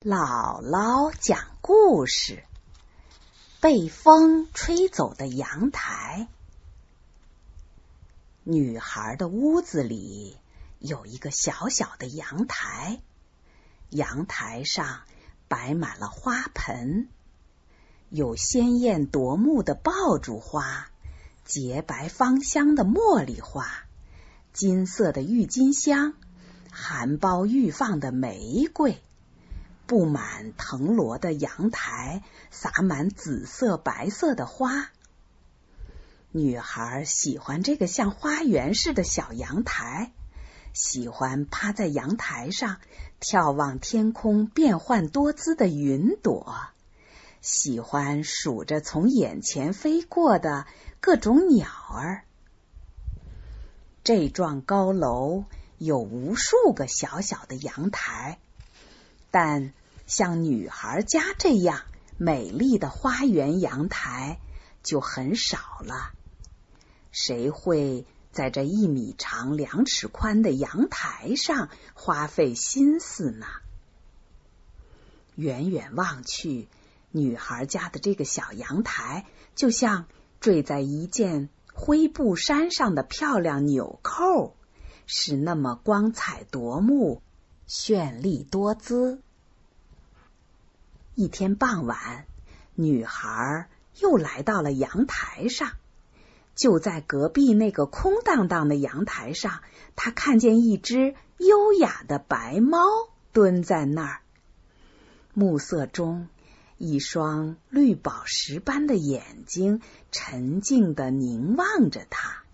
姥姥讲故事：被风吹走的阳台。女孩的屋子里有一个小小的阳台，阳台上摆满了花盆，有鲜艳夺目的爆竹花、洁白芳香的茉莉花、金色的郁金香、含苞欲放的玫瑰。布满藤萝的阳台，洒满紫色、白色的花。女孩喜欢这个像花园似的小阳台，喜欢趴在阳台上眺望天空变幻多姿的云朵，喜欢数着从眼前飞过的各种鸟儿。这幢高楼有无数个小小的阳台。但像女孩家这样美丽的花园阳台就很少了。谁会在这一米长、两尺宽的阳台上花费心思呢？远远望去，女孩家的这个小阳台就像缀在一件灰布衫上的漂亮纽扣，是那么光彩夺目。绚丽多姿。一天傍晚，女孩又来到了阳台上。就在隔壁那个空荡荡的阳台上，她看见一只优雅的白猫蹲在那儿，暮色中，一双绿宝石般的眼睛沉静的凝望着她。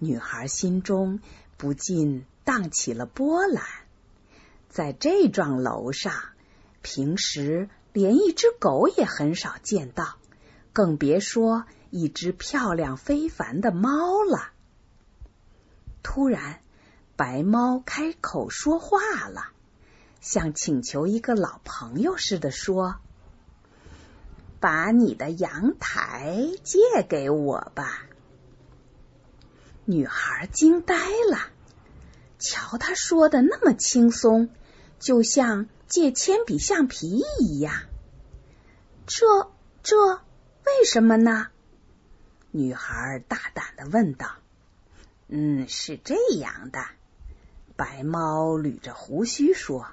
女孩心中不禁荡起了波澜，在这幢楼上，平时连一只狗也很少见到，更别说一只漂亮非凡的猫了。突然，白猫开口说话了，像请求一个老朋友似的说：“把你的阳台借给我吧。”女孩惊呆了，瞧他说的那么轻松，就像借铅笔、橡皮一样。这这为什么呢？女孩大胆的问道。“嗯，是这样的。”白猫捋着胡须说，“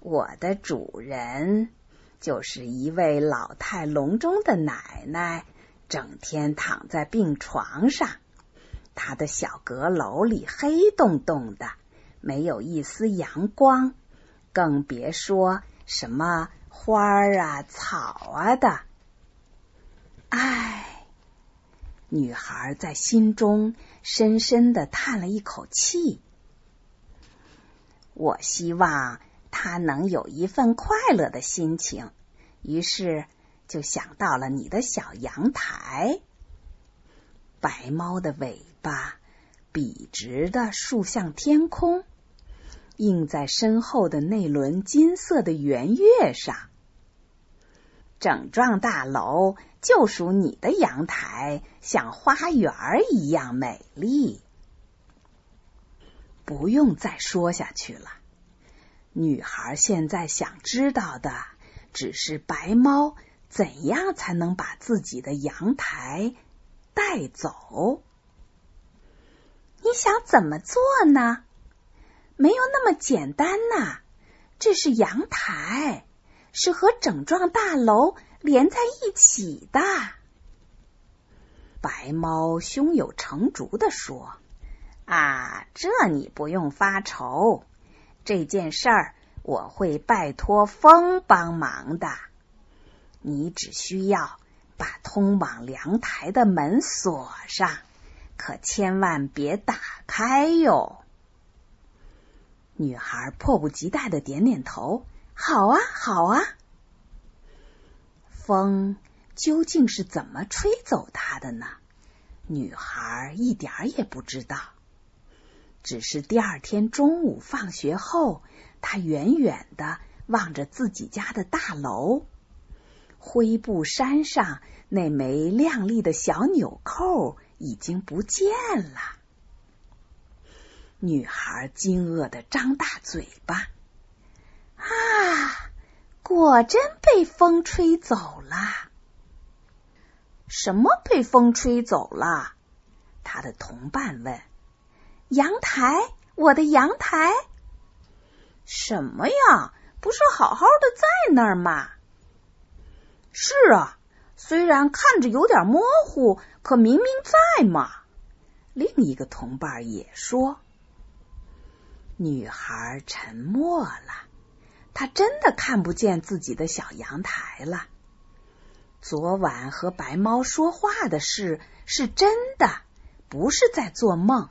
我的主人就是一位老态龙钟的奶奶，整天躺在病床上。”他的小阁楼里黑洞洞的，没有一丝阳光，更别说什么花儿啊、草啊的。唉，女孩在心中深深的叹了一口气。我希望他能有一份快乐的心情，于是就想到了你的小阳台。白猫的尾巴笔直的竖向天空，映在身后的那轮金色的圆月上。整幢大楼就属你的阳台，像花园一样美丽。不用再说下去了。女孩现在想知道的只是白猫怎样才能把自己的阳台。带走？你想怎么做呢？没有那么简单呐！这是阳台，是和整幢大楼连在一起的。白猫胸有成竹的说：“啊，这你不用发愁，这件事儿我会拜托风帮忙的。你只需要。”把通往阳台的门锁上，可千万别打开哟。女孩迫不及待的点点头：“好啊，好啊。”风究竟是怎么吹走它的呢？女孩一点也不知道。只是第二天中午放学后，她远远的望着自己家的大楼。灰布衫上那枚亮丽的小纽扣已经不见了。女孩惊愕的张大嘴巴：“啊，果真被风吹走了。什么被风吹走了？他的同伴问。阳台，我的阳台。什么呀？不是好好的在那儿吗？是啊，虽然看着有点模糊，可明明在嘛。另一个同伴也说。女孩沉默了，她真的看不见自己的小阳台了。昨晚和白猫说话的事是真的，不是在做梦。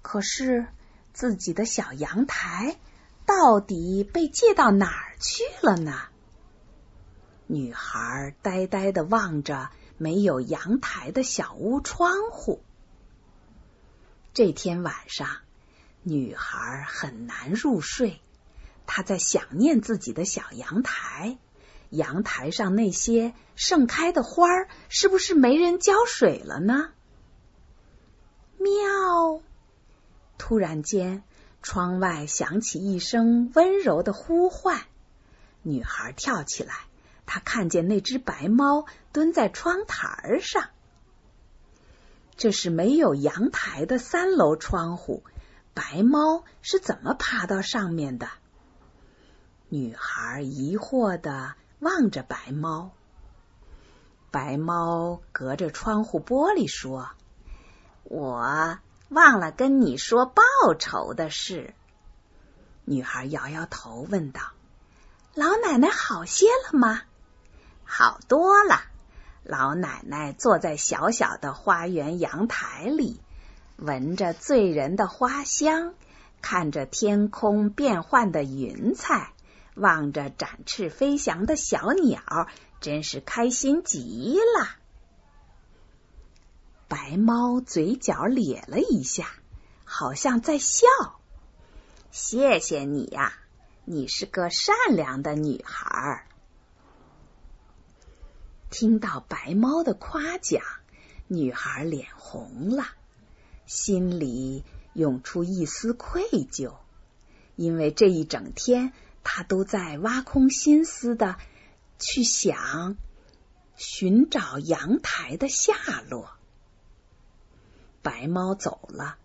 可是自己的小阳台到底被借到哪儿去了呢？女孩呆呆的望着没有阳台的小屋窗户。这天晚上，女孩很难入睡，她在想念自己的小阳台。阳台上那些盛开的花儿，是不是没人浇水了呢？喵！突然间，窗外响起一声温柔的呼唤。女孩跳起来，她看见那只白猫蹲在窗台上。这是没有阳台的三楼窗户，白猫是怎么爬到上面的？女孩疑惑的望着白猫。白猫隔着窗户玻璃说：“我。”忘了跟你说报仇的事。女孩摇摇头，问道：“老奶奶好些了吗？”“好多了。”老奶奶坐在小小的花园阳台里，闻着醉人的花香，看着天空变幻的云彩，望着展翅飞翔的小鸟，真是开心极了。白猫嘴角咧了一下，好像在笑。谢谢你呀，你是个善良的女孩。听到白猫的夸奖，女孩脸红了，心里涌出一丝愧疚，因为这一整天他都在挖空心思的去想寻找阳台的下落。白猫走了，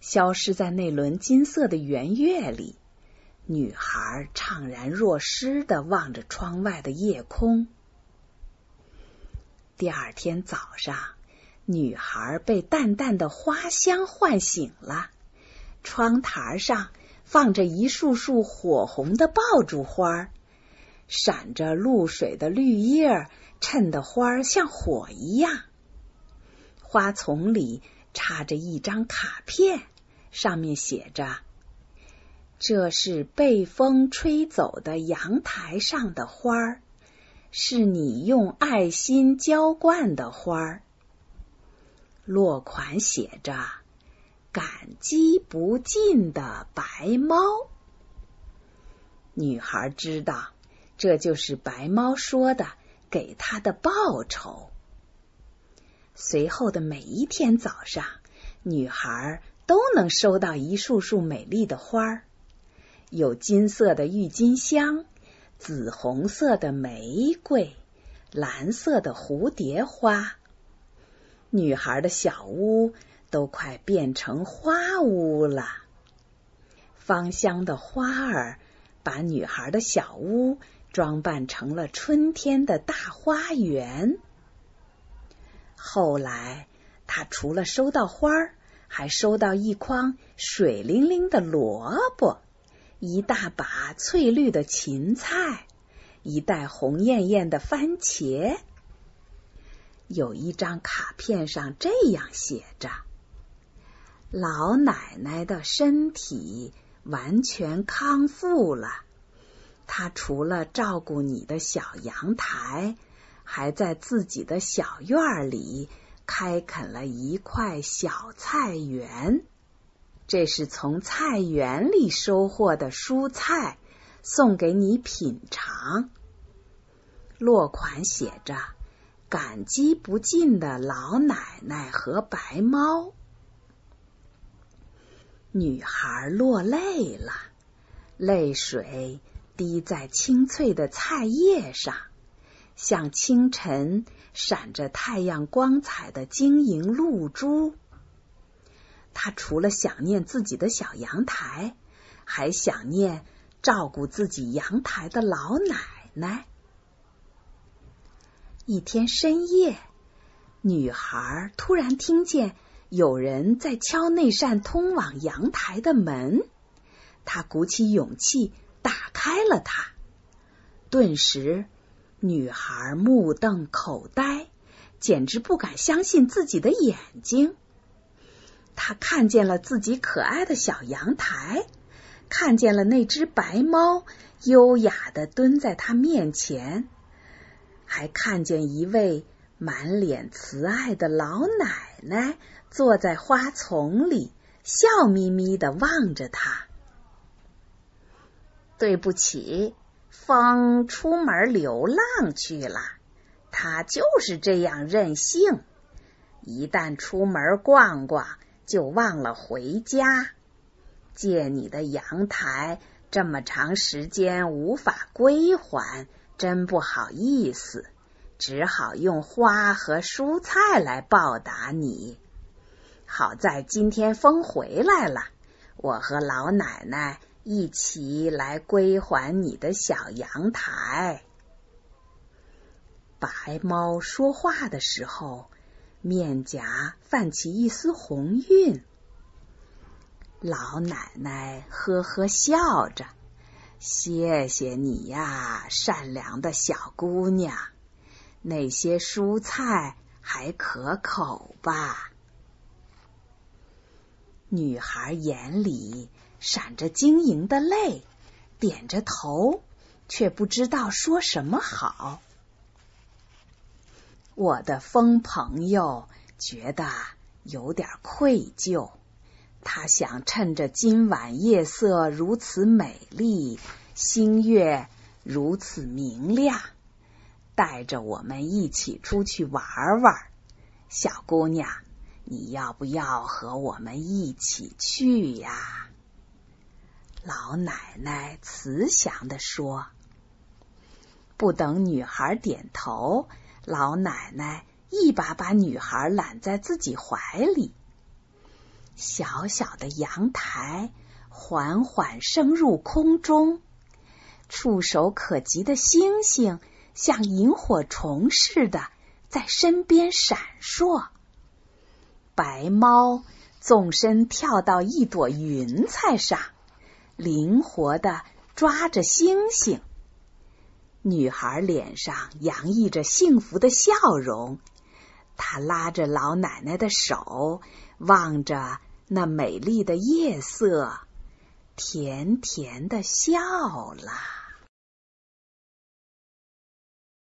消失在那轮金色的圆月里。女孩怅然若失的望着窗外的夜空。第二天早上，女孩被淡淡的花香唤醒了。窗台上放着一束束火红的爆竹花，闪着露水的绿叶衬得花像火一样。花丛里。插着一张卡片，上面写着：“这是被风吹走的阳台上的花儿，是你用爱心浇灌的花儿。”落款写着：“感激不尽的白猫。”女孩知道，这就是白猫说的给她的报酬。随后的每一天早上，女孩都能收到一束束美丽的花儿，有金色的郁金香、紫红色的玫瑰、蓝色的蝴蝶花。女孩的小屋都快变成花屋了，芳香的花儿把女孩的小屋装扮成了春天的大花园。后来，她除了收到花儿，还收到一筐水灵灵的萝卜，一大把翠绿的芹菜，一袋红艳艳的番茄。有一张卡片上这样写着：“老奶奶的身体完全康复了，她除了照顾你的小阳台。”还在自己的小院里开垦了一块小菜园，这是从菜园里收获的蔬菜，送给你品尝。落款写着“感激不尽的老奶奶和白猫”。女孩落泪了，泪水滴在青翠的菜叶上，像清晨闪着太阳光彩的晶莹露珠。她除了想念自己的小阳台，还想念照顾自己阳台的老奶奶。一天深夜，女孩突然听见有人在敲那扇通往阳台的门。她鼓起勇气打开了它，顿时，女孩目瞪口呆，简直不敢相信自己的眼睛。她看见了自己可爱的小阳台，看见了那只白猫优雅的蹲在她面前，还看见一位满脸慈爱的老奶奶坐在花丛里，笑眯眯的望着她。对不起，风出门流浪去了，他就是这样任性，一旦出门逛逛。就忘了回家，借你的阳台这么长时间无法归还，真不好意思，只好用花和蔬菜来报答你。好在今天风回来了，我和老奶奶一起来归还你的小阳台。白猫说话的时候。面颊泛起一丝红晕，老奶奶呵呵笑着：“谢谢你呀，善良的小姑娘。那些蔬菜还可口吧？”女孩眼里闪着晶莹的泪，点着头，却不知道说什么好。我的疯朋友觉得有点愧疚，他想趁着今晚夜色如此美丽，星月如此明亮，带着我们一起出去玩玩。小姑娘，你要不要和我们一起去呀？老奶奶慈祥的说。不等女孩点头。老奶奶一把把女孩揽在自己怀里，小小的阳台缓缓升入空中，触手可及的星星像萤火虫似的在身边闪烁。白猫纵身跳到一朵云彩上，灵活的抓着星星。女孩脸上洋溢着幸福的笑容，她拉着老奶奶的手，望着那美丽的夜色，甜甜的笑了。